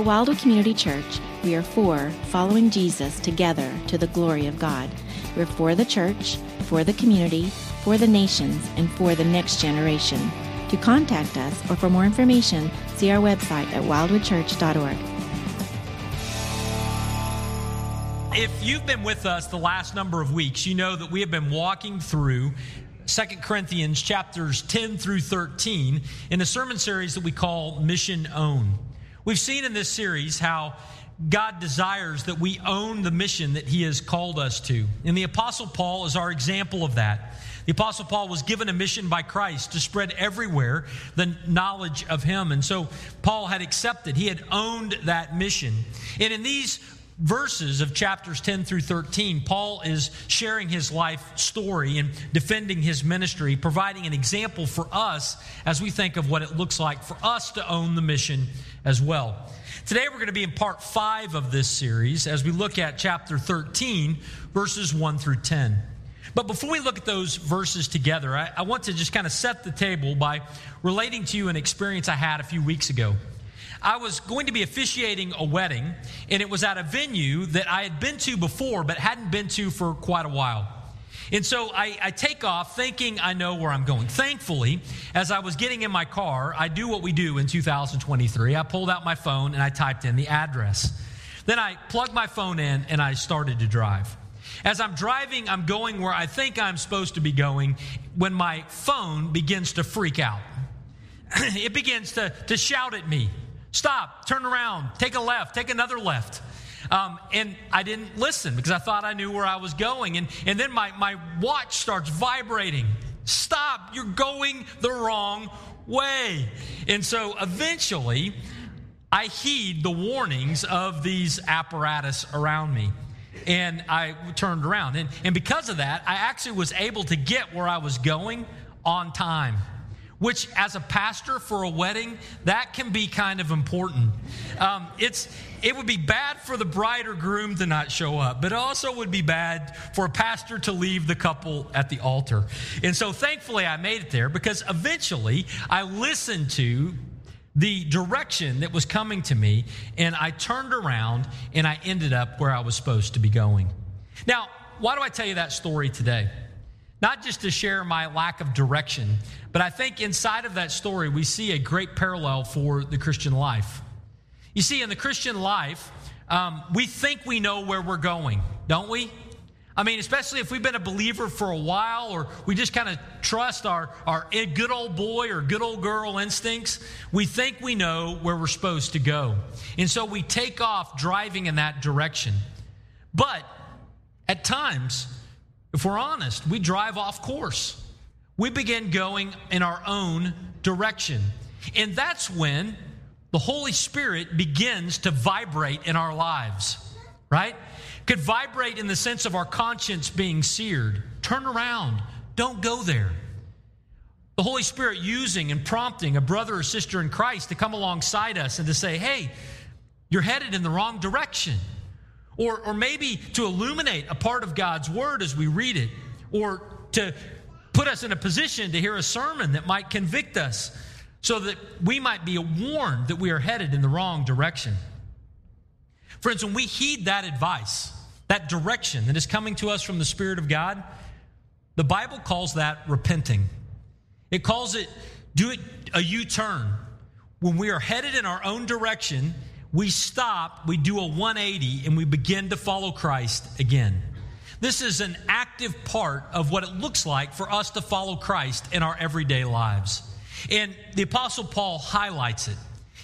At Wildwood Community Church, we are for following Jesus together to the glory of God. We're for the church, for the community, for the nations, and for the next generation. To contact us or for more information, see our website at wildwoodchurch.org. If you've been with us the last number of weeks, you know that we have been walking through 2 Corinthians chapters 10 through 13 in a sermon series that we call Mission Own. We've seen in this series how God desires that we own the mission that He has called us to. And the Apostle Paul is our example of that. The Apostle Paul was given a mission by Christ to spread everywhere the knowledge of Him. And so Paul had accepted, he had owned that mission. And in these verses of chapters 10 through 13, Paul is sharing his life story and defending his ministry, providing an example for us as we think of what it looks like for us to own the mission as well. Today we're going to be in part 5 of this series as we look at chapter 13, verses 1 through 10. But before we look at those verses together, I, I want to just kind of set the table by relating to you an experience I had a few weeks ago. I was going to be officiating a wedding, and it was at a venue that I had been to before, but hadn't been to for quite a while. And so I, I, take off thinking I know where I'm going. Thankfully, as I was getting in my car, I do what we do in 2023. I pulled out my phone and I typed in the address. Then I plugged my phone in and I started to drive. As I'm driving, I'm going where I think I'm supposed to be going when my phone begins to freak out. it begins to, to shout at me Stop, turn around, take a left, take another left. Um, and I didn't listen because I thought I knew where I was going. And, and then my, my watch starts vibrating. Stop, you're going the wrong way. And so eventually, I heed the warnings of these apparatus around me. And I turned around. And, and because of that, I actually was able to get where I was going on time which as a pastor for a wedding, that can be kind of important. Um, it's, it would be bad for the bride or groom to not show up, but it also would be bad for a pastor to leave the couple at the altar. And so thankfully I made it there because eventually I listened to the direction that was coming to me and I turned around and I ended up where I was supposed to be going. Now, why do I tell you that story today? Not just to share my lack of direction, but I think inside of that story, we see a great parallel for the Christian life. You see, in the Christian life, um, we think we know where we're going, don't we? I mean, especially if we've been a believer for a while or we just kind of trust our, our good old boy or good old girl instincts, we think we know where we're supposed to go. And so we take off driving in that direction. But at times, if we're honest, we drive off course. We begin going in our own direction. And that's when the Holy Spirit begins to vibrate in our lives, right? Could vibrate in the sense of our conscience being seared. Turn around, don't go there. The Holy Spirit using and prompting a brother or sister in Christ to come alongside us and to say, hey, you're headed in the wrong direction. Or, or maybe to illuminate a part of God's word as we read it, or to put us in a position to hear a sermon that might convict us so that we might be warned that we are headed in the wrong direction. Friends, when we heed that advice, that direction that is coming to us from the Spirit of God, the Bible calls that repenting. It calls it do it a U turn. When we are headed in our own direction we stop, we do a 180, and we begin to follow Christ again. This is an active part of what it looks like for us to follow Christ in our everyday lives. And the Apostle Paul highlights it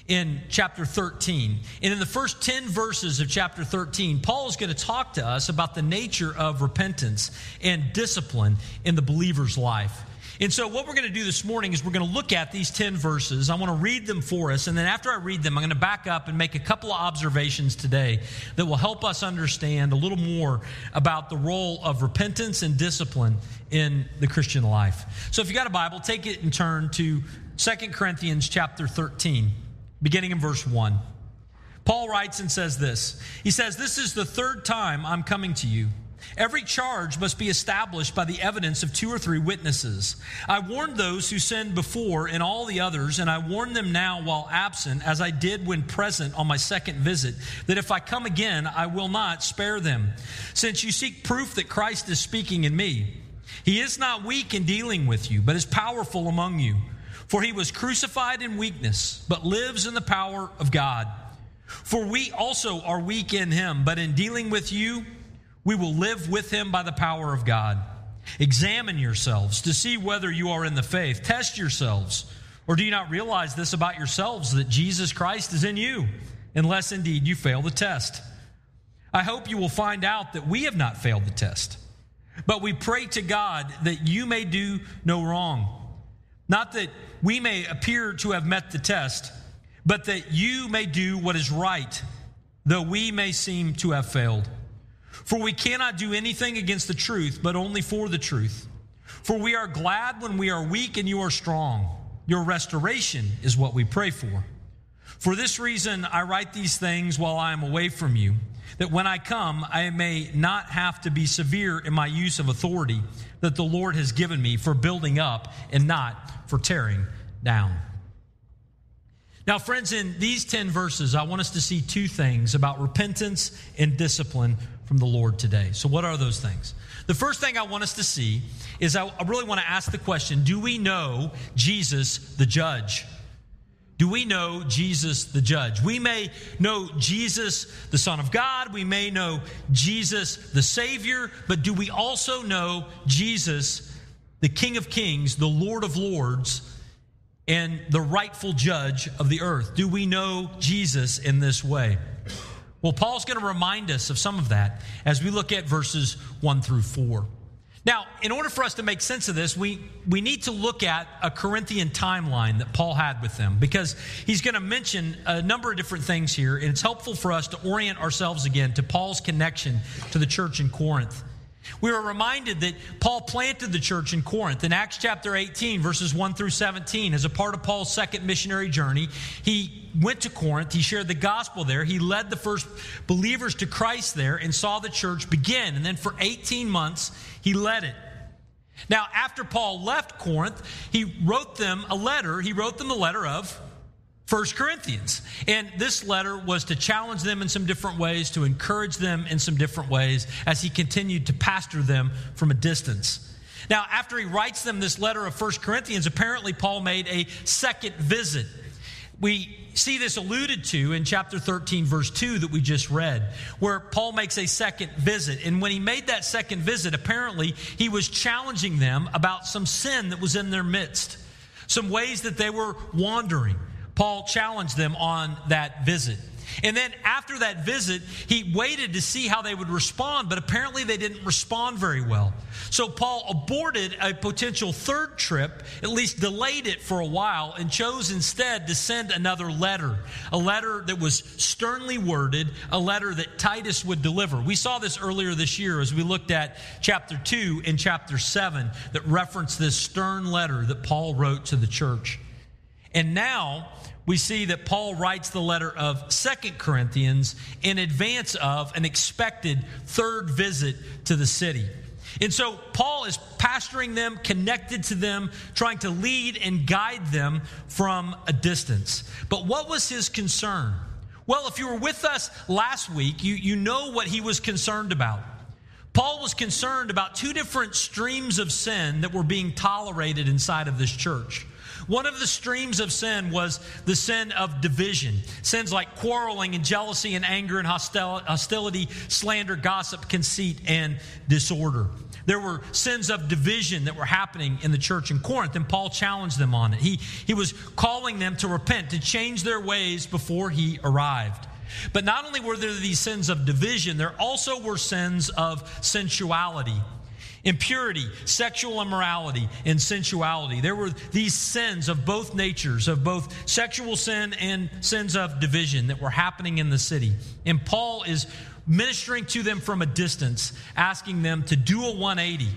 in chapter 13. And in the first 10 verses of chapter 13, Paul is going to talk to us about the nature of repentance and discipline in the believer's life. And so, what we're going to do this morning is we're going to look at these 10 verses. I want to read them for us. And then, after I read them, I'm going to back up and make a couple of observations today that will help us understand a little more about the role of repentance and discipline in the Christian life. So, if you got a Bible, take it and turn to 2 Corinthians chapter 13, beginning in verse 1. Paul writes and says this He says, This is the third time I'm coming to you. Every charge must be established by the evidence of two or three witnesses. I warned those who sinned before and all the others, and I warn them now while absent, as I did when present on my second visit, that if I come again, I will not spare them. Since you seek proof that Christ is speaking in me, he is not weak in dealing with you, but is powerful among you. For he was crucified in weakness, but lives in the power of God. For we also are weak in him, but in dealing with you, we will live with him by the power of God. Examine yourselves to see whether you are in the faith. Test yourselves. Or do you not realize this about yourselves that Jesus Christ is in you, unless indeed you fail the test? I hope you will find out that we have not failed the test. But we pray to God that you may do no wrong. Not that we may appear to have met the test, but that you may do what is right, though we may seem to have failed. For we cannot do anything against the truth, but only for the truth. For we are glad when we are weak and you are strong. Your restoration is what we pray for. For this reason, I write these things while I am away from you, that when I come, I may not have to be severe in my use of authority that the Lord has given me for building up and not for tearing down. Now, friends, in these 10 verses, I want us to see two things about repentance and discipline from the Lord today. So, what are those things? The first thing I want us to see is I really want to ask the question Do we know Jesus the judge? Do we know Jesus the judge? We may know Jesus the Son of God, we may know Jesus the Savior, but do we also know Jesus the King of Kings, the Lord of Lords, and the rightful judge of the earth? Do we know Jesus in this way? Well, Paul's going to remind us of some of that as we look at verses 1 through 4. Now, in order for us to make sense of this, we, we need to look at a Corinthian timeline that Paul had with them because he's going to mention a number of different things here, and it's helpful for us to orient ourselves again to Paul's connection to the church in Corinth. We were reminded that Paul planted the church in Corinth in Acts chapter 18, verses 1 through 17. As a part of Paul's second missionary journey, he went to Corinth. He shared the gospel there. He led the first believers to Christ there and saw the church begin. And then for 18 months, he led it. Now, after Paul left Corinth, he wrote them a letter. He wrote them the letter of First Corinthians. And this letter was to challenge them in some different ways, to encourage them in some different ways as he continued to pastor them from a distance. Now, after he writes them this letter of First Corinthians, apparently Paul made a second visit. We see this alluded to in chapter 13, verse 2 that we just read, where Paul makes a second visit. And when he made that second visit, apparently he was challenging them about some sin that was in their midst, some ways that they were wandering. Paul challenged them on that visit. And then after that visit, he waited to see how they would respond, but apparently they didn't respond very well. So Paul aborted a potential third trip, at least delayed it for a while, and chose instead to send another letter. A letter that was sternly worded, a letter that Titus would deliver. We saw this earlier this year as we looked at chapter 2 and chapter 7 that referenced this stern letter that Paul wrote to the church. And now we see that Paul writes the letter of Second Corinthians in advance of an expected third visit to the city. And so Paul is pastoring them, connected to them, trying to lead and guide them from a distance. But what was his concern? Well, if you were with us last week, you, you know what he was concerned about. Paul was concerned about two different streams of sin that were being tolerated inside of this church. One of the streams of sin was the sin of division. Sins like quarreling and jealousy and anger and hostility, slander, gossip, conceit, and disorder. There were sins of division that were happening in the church in Corinth, and Paul challenged them on it. He, he was calling them to repent, to change their ways before he arrived. But not only were there these sins of division, there also were sins of sensuality impurity, sexual immorality, and sensuality. There were these sins of both natures, of both sexual sin and sins of division that were happening in the city. And Paul is ministering to them from a distance, asking them to do a 180,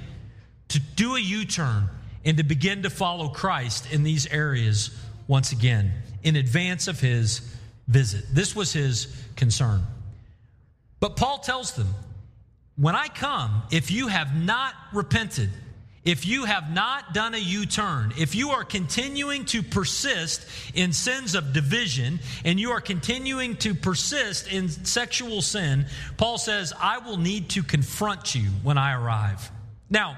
to do a U turn, and to begin to follow Christ in these areas once again in advance of his visit. This was his concern. But Paul tells them when I come, if you have not repented, if you have not done a U turn, if you are continuing to persist in sins of division and you are continuing to persist in sexual sin, Paul says, I will need to confront you when I arrive. Now,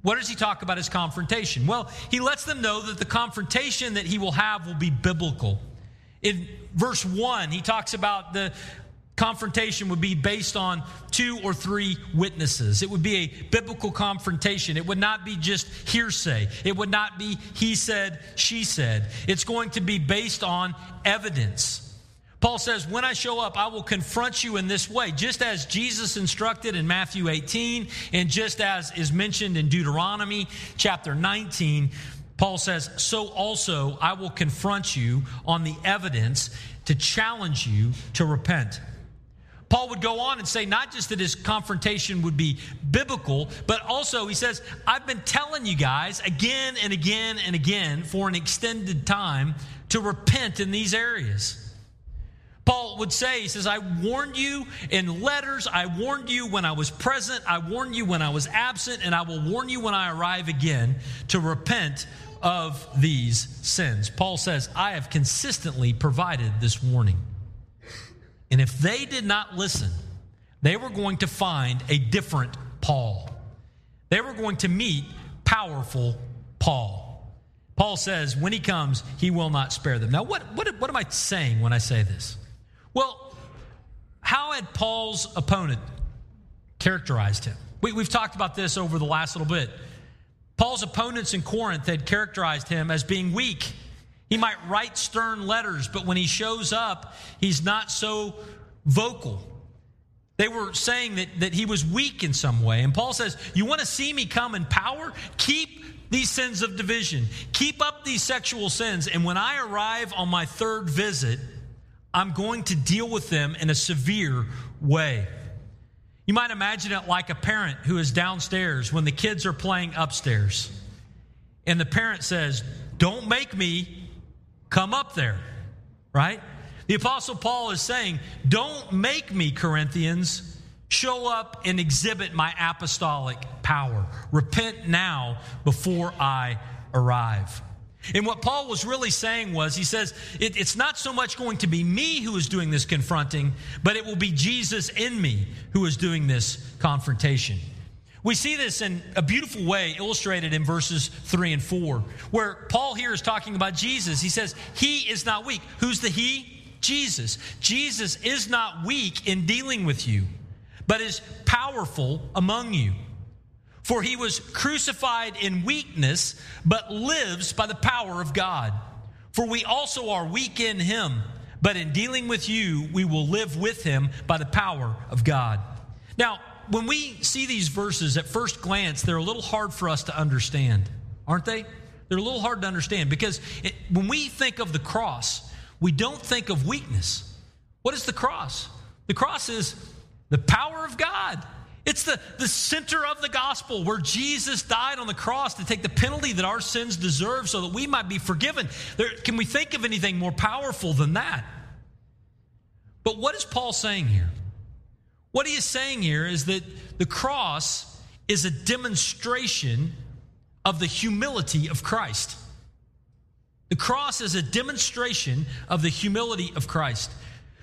what does he talk about his confrontation? Well, he lets them know that the confrontation that he will have will be biblical. In verse 1, he talks about the confrontation would be based on two or three witnesses. It would be a biblical confrontation. It would not be just hearsay. It would not be he said, she said. It's going to be based on evidence. Paul says, When I show up, I will confront you in this way, just as Jesus instructed in Matthew 18, and just as is mentioned in Deuteronomy chapter 19. Paul says, So also I will confront you on the evidence to challenge you to repent. Paul would go on and say not just that his confrontation would be biblical, but also he says, I've been telling you guys again and again and again for an extended time to repent in these areas. Paul would say, he says, I warned you in letters, I warned you when I was present, I warned you when I was absent, and I will warn you when I arrive again to repent of these sins. Paul says, I have consistently provided this warning. And if they did not listen, they were going to find a different Paul. They were going to meet powerful Paul. Paul says, when he comes, he will not spare them. Now, what, what, what am I saying when I say this? Well, how had Paul's opponent characterized him? We, we've talked about this over the last little bit. Paul's opponents in Corinth had characterized him as being weak he might write stern letters, but when he shows up, he's not so vocal. They were saying that, that he was weak in some way. And Paul says, You want to see me come in power? Keep these sins of division, keep up these sexual sins. And when I arrive on my third visit, I'm going to deal with them in a severe way. You might imagine it like a parent who is downstairs when the kids are playing upstairs. And the parent says, Don't make me come up there, right? The Apostle Paul is saying, Don't make me, Corinthians, show up and exhibit my apostolic power. Repent now before I arrive. And what Paul was really saying was, he says, it, it's not so much going to be me who is doing this confronting, but it will be Jesus in me who is doing this confrontation. We see this in a beautiful way illustrated in verses 3 and 4, where Paul here is talking about Jesus. He says, He is not weak. Who's the He? Jesus. Jesus is not weak in dealing with you, but is powerful among you. For he was crucified in weakness, but lives by the power of God. For we also are weak in him, but in dealing with you, we will live with him by the power of God. Now, when we see these verses at first glance, they're a little hard for us to understand, aren't they? They're a little hard to understand because it, when we think of the cross, we don't think of weakness. What is the cross? The cross is the power of God. It's the, the center of the gospel where Jesus died on the cross to take the penalty that our sins deserve so that we might be forgiven. There, can we think of anything more powerful than that? But what is Paul saying here? What he is saying here is that the cross is a demonstration of the humility of Christ. The cross is a demonstration of the humility of Christ,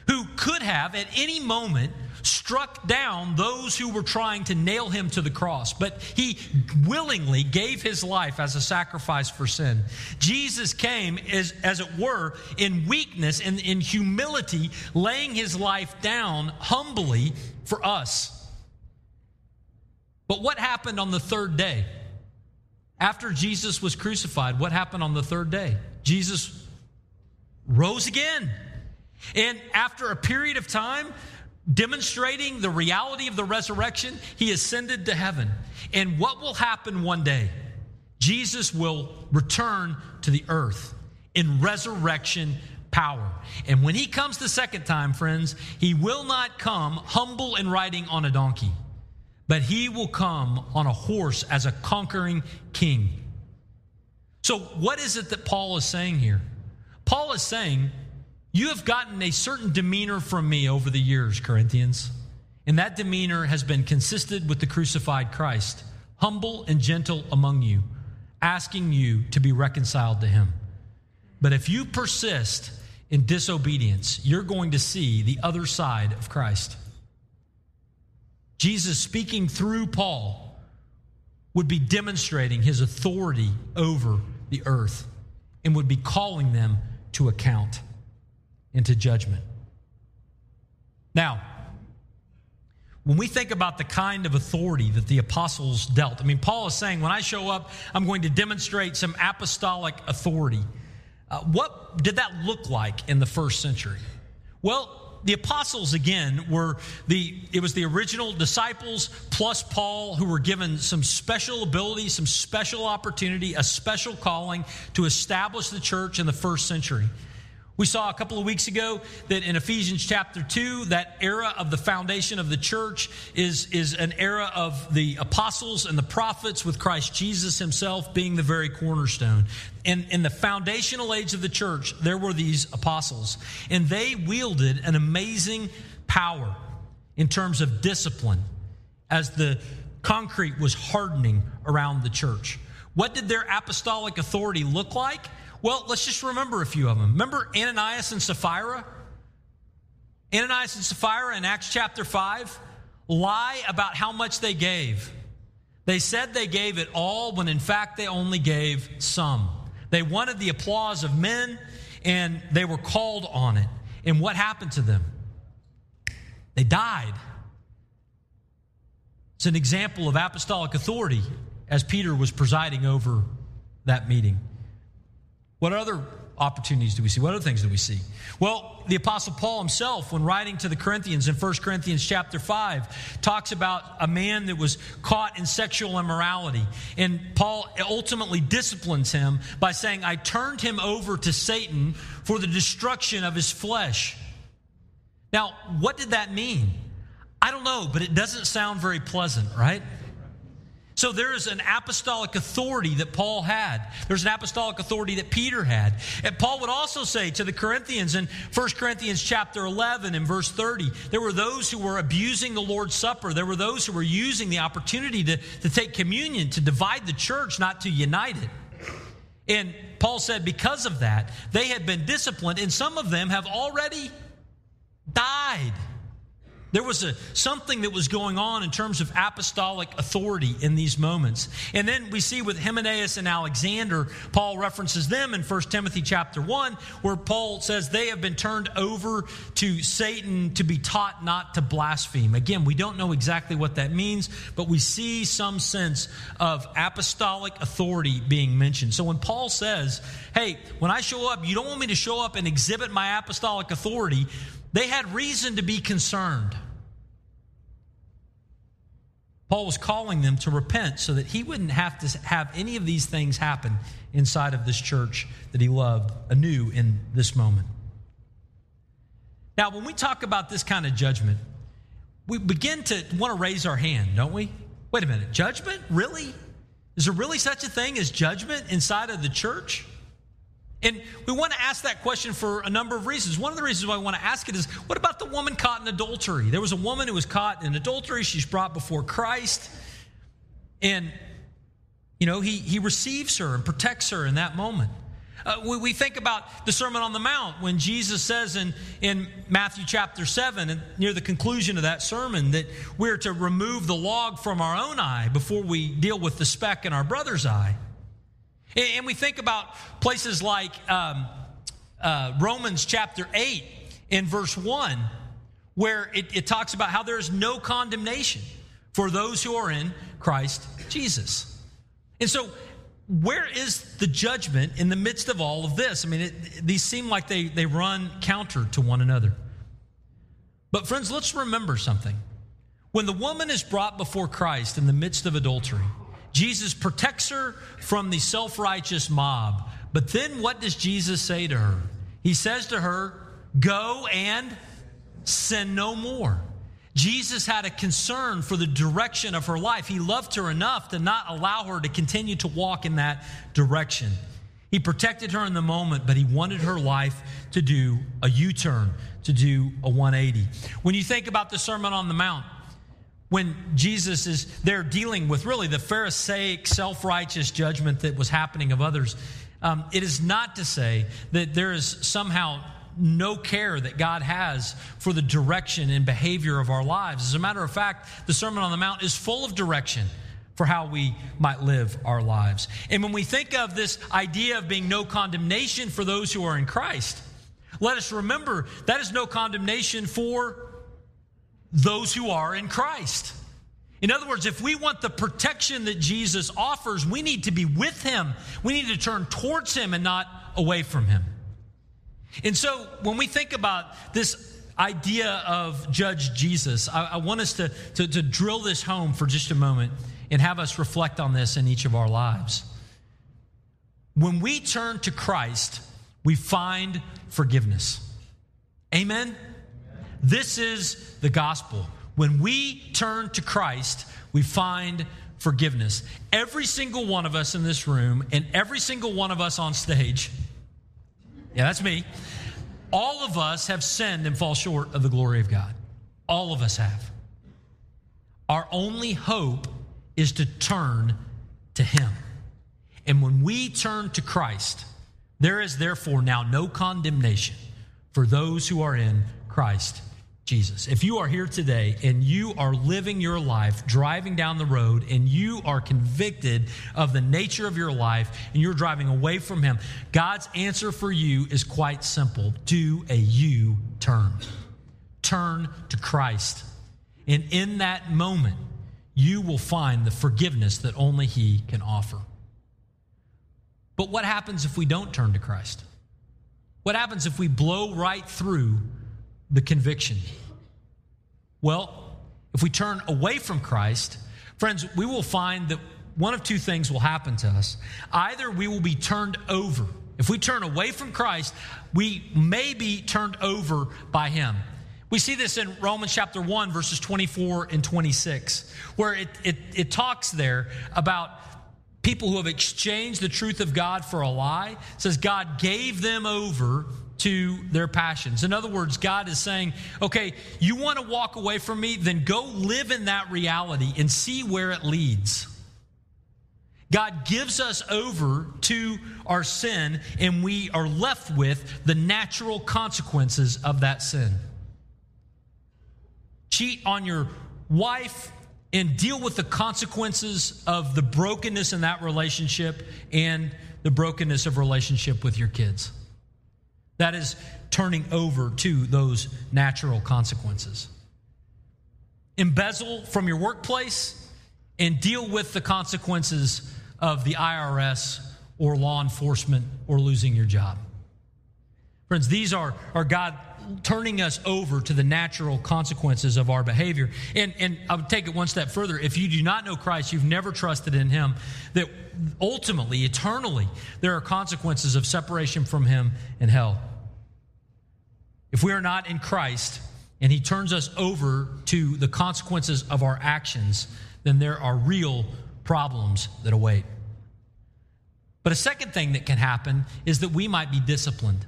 who could have at any moment struck down those who were trying to nail him to the cross, but he willingly gave his life as a sacrifice for sin. Jesus came, as, as it were, in weakness and in humility, laying his life down humbly for us. But what happened on the third day? After Jesus was crucified, what happened on the third day? Jesus rose again. And after a period of time, demonstrating the reality of the resurrection, he ascended to heaven. And what will happen one day? Jesus will return to the earth in resurrection power. And when he comes the second time, friends, he will not come humble and riding on a donkey, but he will come on a horse as a conquering king. So, what is it that Paul is saying here? Paul is saying, You have gotten a certain demeanor from me over the years, Corinthians. And that demeanor has been consistent with the crucified Christ, humble and gentle among you, asking you to be reconciled to him. But if you persist in disobedience, you're going to see the other side of Christ. Jesus, speaking through Paul, would be demonstrating his authority over the earth and would be calling them to account and to judgment. Now, when we think about the kind of authority that the apostles dealt, I mean, Paul is saying, when I show up, I'm going to demonstrate some apostolic authority. Uh, what did that look like in the first century? Well, the apostles again were the it was the original disciples plus paul who were given some special ability some special opportunity a special calling to establish the church in the first century we saw a couple of weeks ago that in Ephesians chapter 2, that era of the foundation of the church is, is an era of the apostles and the prophets, with Christ Jesus himself being the very cornerstone. And in the foundational age of the church, there were these apostles, and they wielded an amazing power in terms of discipline as the concrete was hardening around the church. What did their apostolic authority look like? Well, let's just remember a few of them. Remember Ananias and Sapphira? Ananias and Sapphira in Acts chapter 5 lie about how much they gave. They said they gave it all when in fact they only gave some. They wanted the applause of men and they were called on it. And what happened to them? They died. It's an example of apostolic authority as Peter was presiding over that meeting. What other opportunities do we see? What other things do we see? Well, the apostle Paul himself, when writing to the Corinthians in 1 Corinthians chapter 5, talks about a man that was caught in sexual immorality. And Paul ultimately disciplines him by saying, I turned him over to Satan for the destruction of his flesh. Now, what did that mean? I don't know, but it doesn't sound very pleasant, right? So there is an apostolic authority that Paul had. There's an apostolic authority that Peter had. And Paul would also say to the Corinthians in 1 Corinthians chapter 11 and verse 30, there were those who were abusing the Lord's Supper. There were those who were using the opportunity to, to take communion, to divide the church, not to unite it. And Paul said because of that, they had been disciplined, and some of them have already died. There was a, something that was going on in terms of apostolic authority in these moments. And then we see with Hymenaeus and Alexander, Paul references them in 1 Timothy chapter 1, where Paul says they have been turned over to Satan to be taught not to blaspheme. Again, we don't know exactly what that means, but we see some sense of apostolic authority being mentioned. So when Paul says, hey, when I show up, you don't want me to show up and exhibit my apostolic authority, they had reason to be concerned. Paul was calling them to repent so that he wouldn't have to have any of these things happen inside of this church that he loved anew in this moment. Now, when we talk about this kind of judgment, we begin to want to raise our hand, don't we? Wait a minute, judgment? Really? Is there really such a thing as judgment inside of the church? And we want to ask that question for a number of reasons. One of the reasons why we want to ask it is what about the woman caught in adultery? There was a woman who was caught in adultery. She's brought before Christ. And, you know, he, he receives her and protects her in that moment. Uh, we, we, think about the Sermon on the Mount when Jesus says in, in Matthew chapter 7, and near the conclusion of that sermon, that we're to remove the log from our own eye before we deal with the speck in our brother's eye. And we think about places like um, uh, Romans chapter 8 in verse 1, where it, it talks about how there is no condemnation for those who are in Christ Jesus. And so, where is the judgment in the midst of all of this? I mean, it, these seem like they, they run counter to one another. But, friends, let's remember something. When the woman is brought before Christ in the midst of adultery, Jesus protects her from the self righteous mob. But then what does Jesus say to her? He says to her, Go and sin no more. Jesus had a concern for the direction of her life. He loved her enough to not allow her to continue to walk in that direction. He protected her in the moment, but he wanted her life to do a U turn, to do a 180. When you think about the Sermon on the Mount, when Jesus is there dealing with really the Pharisaic, self righteous judgment that was happening of others, um, it is not to say that there is somehow no care that God has for the direction and behavior of our lives. As a matter of fact, the Sermon on the Mount is full of direction for how we might live our lives. And when we think of this idea of being no condemnation for those who are in Christ, let us remember that is no condemnation for those who are in Christ. In other words, if we want the protection that Jesus offers, we need to be with him. We need to turn towards him and not away from him. And so when we think about this idea of Judge Jesus, I, I want us to, to, to drill this home for just a moment and have us reflect on this in each of our lives. When we turn to Christ, we find forgiveness. Amen? This is the gospel. When we turn to Christ, we find forgiveness. Every single one of us in this room and every single one of us on stage, yeah, that's me, all of us have sinned and fall short of the glory of God. All of us have. Our only hope is to turn to Him. And when we turn to Christ, there is therefore now no condemnation for those who are in Christ Jesus. If you are here today and you are living your life driving down the road and you are convicted of the nature of your life and you're driving away from Him, God's answer for you is quite simple do a U turn. Turn to Christ. And in that moment, you will find the forgiveness that only He can offer. But what happens if we don't turn to Christ? What happens if we blow right through the conviction? Well, if we turn away from Christ, friends, we will find that one of two things will happen to us. Either we will be turned over. If we turn away from Christ, we may be turned over by Him. We see this in Romans chapter 1, verses 24 and 26, where it, it, it talks there about people who have exchanged the truth of God for a lie. It says God gave them over to their passions. In other words, God is saying, okay, you want to walk away from me? Then go live in that reality and see where it leads. God gives us over to our sin, and we are left with the natural consequences of that sin. Cheat on your wife and deal with the consequences of the brokenness in that relationship and the brokenness of relationship with your kids. That is turning over to those natural consequences. Embezzle from your workplace and deal with the consequences of the IRS or law enforcement or losing your job. Friends, these are, are God turning us over to the natural consequences of our behavior. And, and I would take it one step further. If you do not know Christ, you've never trusted in Him, that ultimately, eternally, there are consequences of separation from Him and hell. If we are not in Christ and He turns us over to the consequences of our actions, then there are real problems that await. But a second thing that can happen is that we might be disciplined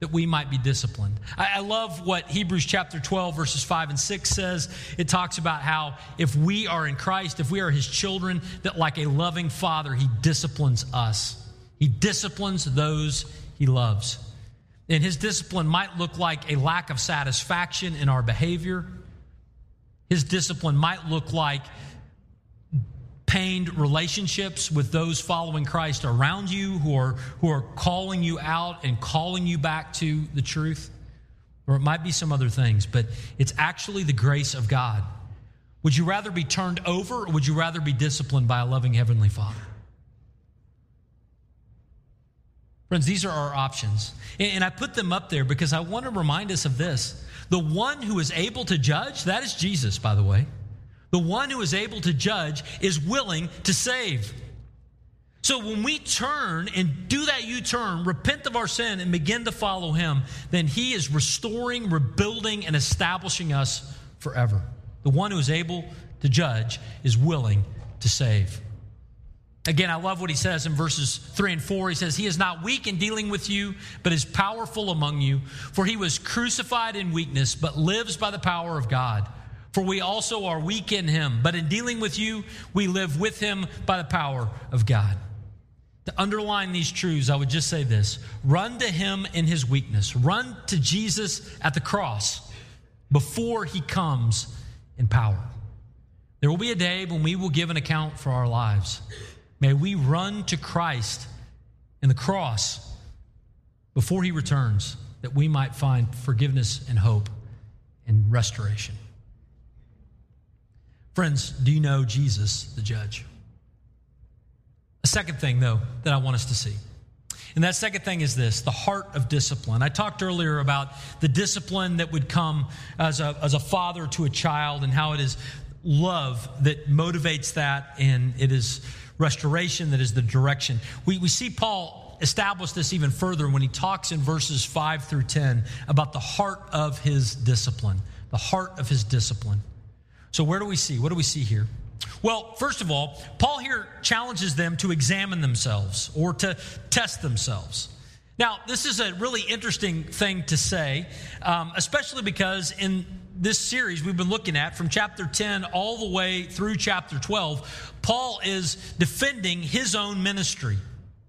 that we might be disciplined. I, love what Hebrews chapter 12, verses 5 and 6 says. It talks about how if we are in Christ, if we are his children, that like a loving father, he disciplines us. He disciplines those he loves. And his discipline might look like a lack of satisfaction in our behavior. His discipline might look like relationships with those following Christ around you who are, who are calling you out and calling you back to the truth. Or it might be some other things, but it's actually the grace of God. Would you rather be turned over or would you rather be disciplined by a loving Heavenly Father? Friends, these are our options. And I put them up there because I want to remind us of this. The one who is able to judge, that is Jesus, by the way. The one who is able to judge is willing to save. So when we turn and do that U turn, repent of our sin, and begin to follow him, then he is restoring, rebuilding, and establishing us forever. The one who is able to judge is willing to save. Again, I love what he says in verses 3 and 4. He says, He is not weak in dealing with you, but is powerful among you. For he was crucified in weakness, but lives by the power of God. For we also are weak in him, but in dealing with you, we live with him by the power of God. To underline these truths, I would just say this run to him in his weakness, run to Jesus at the cross before he comes in power. There will be a day when we will give an account for our lives. May we run to Christ in the cross before he returns that we might find forgiveness and hope and restoration. Friends, do you know Jesus, the judge? A second thing, though, that I want us to see. And that second thing is this the heart of discipline. I talked earlier about the discipline that would come as a, as a father to a child and how it is love that motivates that, and it is restoration that is the direction. We, we see Paul establish this even further when he talks in verses 5 through 10 about the heart of his discipline. The heart of his discipline. So, where do we see? What do we see here? Well, first of all, Paul here challenges them to examine themselves or to test themselves. Now, this is a really interesting thing to say, um, especially because in this series we've been looking at from chapter 10 all the way through chapter 12, Paul is defending his own ministry.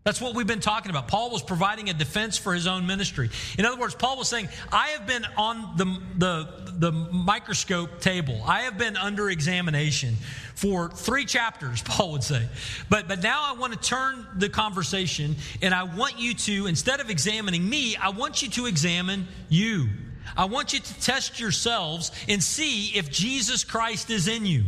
That's what we've been talking about. Paul was providing a defense for his own ministry. In other words, Paul was saying, I have been on the, the, the microscope table, I have been under examination for three chapters, Paul would say. But, but now I want to turn the conversation and I want you to, instead of examining me, I want you to examine you. I want you to test yourselves and see if Jesus Christ is in you.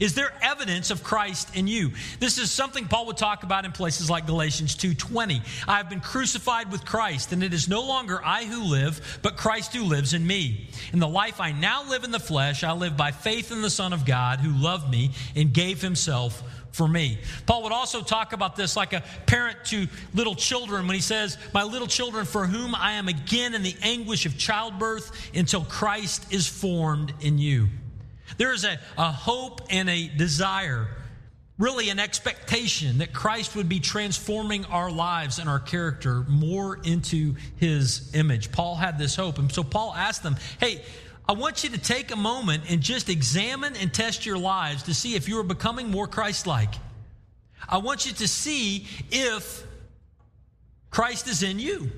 Is there evidence of Christ in you? This is something Paul would talk about in places like Galatians 2:20. I have been crucified with Christ, and it is no longer I who live, but Christ who lives in me. In the life I now live in the flesh, I live by faith in the Son of God who loved me and gave himself for me. Paul would also talk about this like a parent to little children when he says, My little children, for whom I am again in the anguish of childbirth until Christ is formed in you. There is a, a hope and a desire, really an expectation that Christ would be transforming our lives and our character more into his image. Paul had this hope. And so Paul asked them, Hey, I want you to take a moment and just examine and test your lives to see if you are becoming more Christ like. I want you to see if Christ is in you.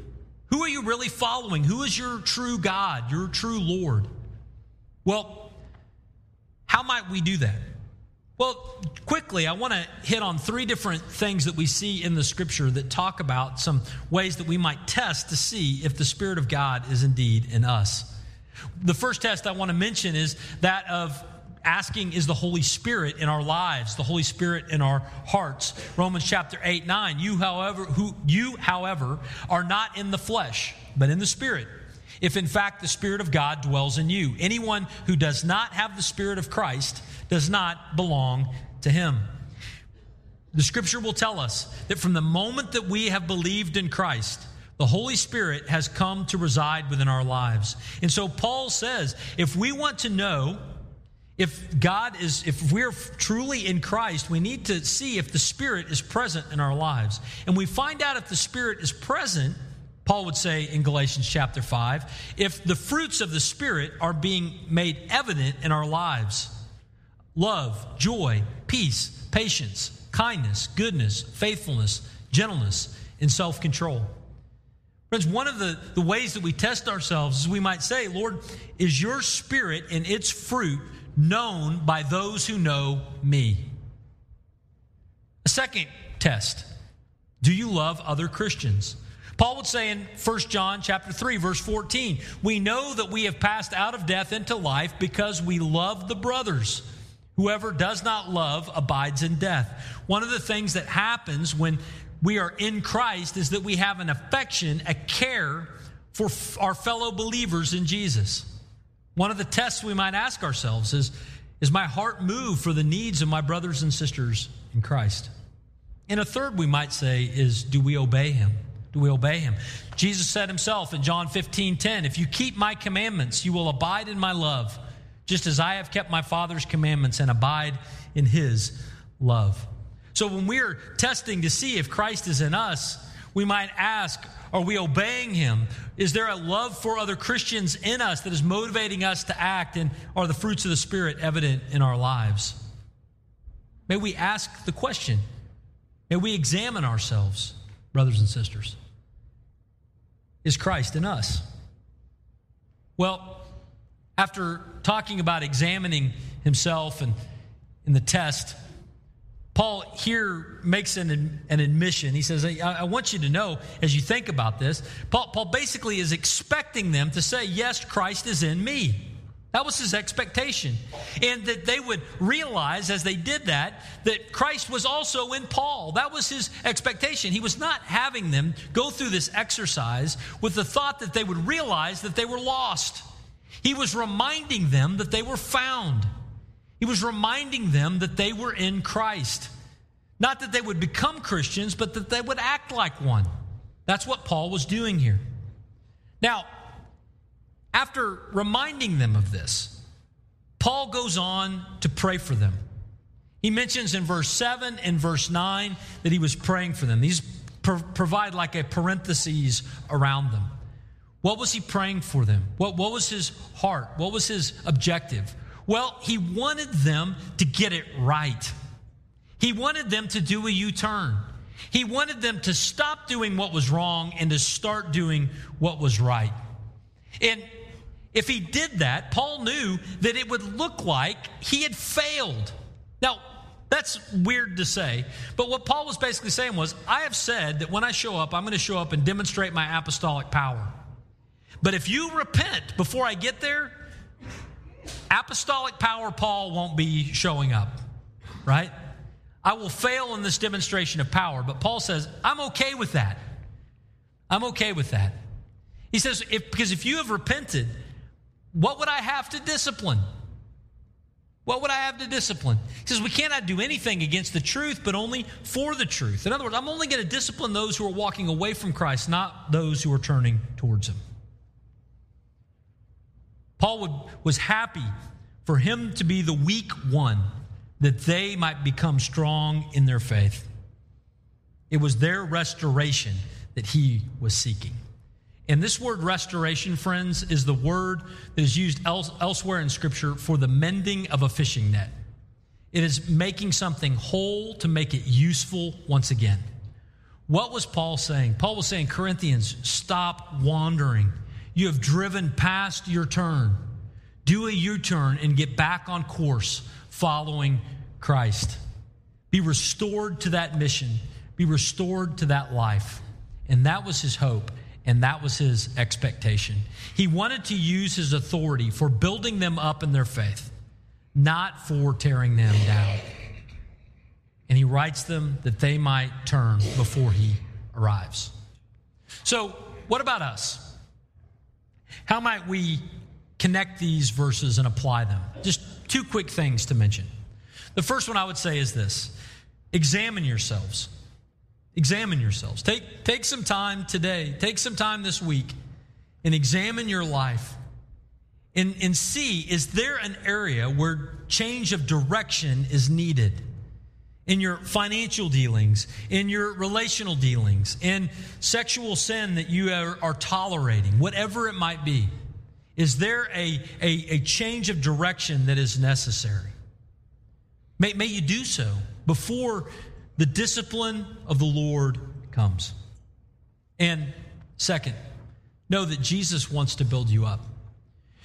Who are you really following? Who is your true God, your true Lord? Well, might we do that? Well, quickly, I want to hit on three different things that we see in the scripture that talk about some ways that we might test to see if the Spirit of God is indeed in us. The first test I want to mention is that of asking is the Holy Spirit in our lives, the Holy Spirit in our hearts. Romans chapter 8, 9. You, however, who you, however, are not in the flesh, but in the Spirit if in fact the Spirit of God dwells in you. Anyone who does not have the Spirit of Christ does not belong to him. The scripture will tell us that from the moment that we have believed in Christ, the Holy Spirit has come to reside within our lives. And so Paul says if we want to know if God is, if we're truly in Christ, we need to see if the Spirit is present in our lives. And we find out if the Spirit is present Paul would say in Galatians chapter 5 if the fruits of the Spirit are being made evident in our lives love, joy, peace, patience, kindness, goodness, faithfulness, gentleness, and self control. Friends, one of the, the ways that we test ourselves is we might say, Lord, is your spirit and its fruit known by those who know me? A second test do you love other Christians? Paul would say in 1 John chapter 3 verse 14, we know that we have passed out of death into life because we love the brothers. Whoever does not love abides in death. One of the things that happens when we are in Christ is that we have an affection, a care for our fellow believers in Jesus. One of the tests we might ask ourselves is Is my heart moved for the needs of my brothers and sisters in Christ? And a third we might say is Do we obey him? Do we obey him? Jesus said himself in John 15 10, If you keep my commandments, you will abide in my love, just as I have kept my Father's commandments and abide in his love. So when we're testing to see if Christ is in us, we might ask, Are we obeying him? Is there a love for other Christians in us that is motivating us to act? And are the fruits of the Spirit evident in our lives? May we ask the question. May we examine ourselves, brothers and sisters. Is Christ in us? Well, after talking about examining himself and in the test, Paul here makes an, an admission. He says, I, I, want you to know as you think about this, Paul, Paul basically is expecting them to say, Yes, Christ is in me. That was his expectation. And that they would realize as they did that, that Christ was also in Paul. That was his expectation. He was not having them go through this exercise with the thought that they would realize that they were lost. He was reminding them that they were found. He was reminding them that they were in Christ. Not that they would become Christians, but that they would act like one. That's what Paul was doing here. Now, after reminding them of this, Paul goes on to pray for them. He mentions in verse 7 and verse 9 that he was praying for them. These pro- provide like a parenthesis around them. What was he praying for them? What, what was his heart? What was his objective? Well, he wanted them to get it right. He wanted them to do a U turn. He wanted them to stop doing what was wrong and to start doing what was right. And if he did that, Paul knew that it would look like he had failed. Now, that's weird to say, but what Paul was basically saying was I have said that when I show up, I'm going to show up and demonstrate my apostolic power. But if you repent before I get there, apostolic power Paul won't be showing up, right? I will fail in this demonstration of power, but Paul says, I'm okay with that. I'm okay with that. He says, if, because if you have repented, what would I have to discipline? What would I have to discipline? He says, We cannot do anything against the truth, but only for the truth. In other words, I'm only going to discipline those who are walking away from Christ, not those who are turning towards Him. Paul would, was happy for him to be the weak one, that they might become strong in their faith. It was their restoration that he was seeking. And this word restoration, friends, is the word that is used elsewhere in Scripture for the mending of a fishing net. It is making something whole to make it useful once again. What was Paul saying? Paul was saying, Corinthians, stop wandering. You have driven past your turn. Do a U turn and get back on course following Christ. Be restored to that mission, be restored to that life. And that was his hope. And that was his expectation. He wanted to use his authority for building them up in their faith, not for tearing them down. And he writes them that they might turn before he arrives. So, what about us? How might we connect these verses and apply them? Just two quick things to mention. The first one I would say is this examine yourselves. Examine yourselves. Take, take some time today, take some time this week, and examine your life and, and see is there an area where change of direction is needed? In your financial dealings, in your relational dealings, in sexual sin that you are, are tolerating, whatever it might be. Is there a, a, a change of direction that is necessary? May, may you do so before the discipline of the Lord comes. And second, know that Jesus wants to build you up.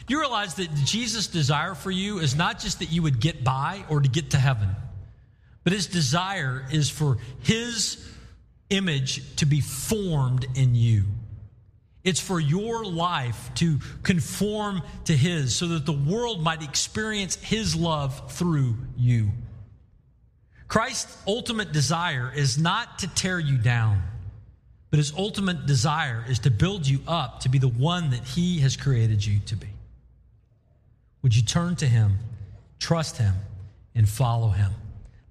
You realize that Jesus' desire for you is not just that you would get by or to get to heaven, but his desire is for his image to be formed in you. It's for your life to conform to his so that the world might experience his love through you. Christ's ultimate desire is not to tear you down, but his ultimate desire is to build you up to be the one that he has created you to be. Would you turn to him, trust him, and follow him?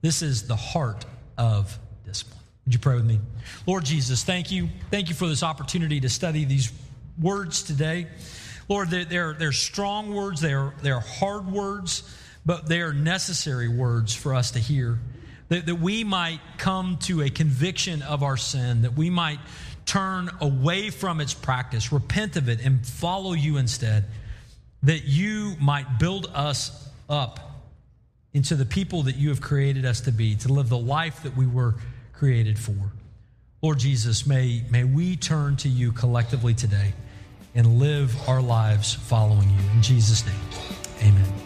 This is the heart of discipline. Would you pray with me? Lord Jesus, thank you. Thank you for this opportunity to study these words today. Lord, they're, they're, they're strong words, they're, they're hard words, but they are necessary words for us to hear that, that we might come to a conviction of our sin, that we might turn away from its practice, repent of it, and follow you instead, that you might build us up into the people that you have created us to be, to live the life that we were created for. Lord Jesus, may, may we turn to you collectively today and live our lives following you. In Jesus' name, amen.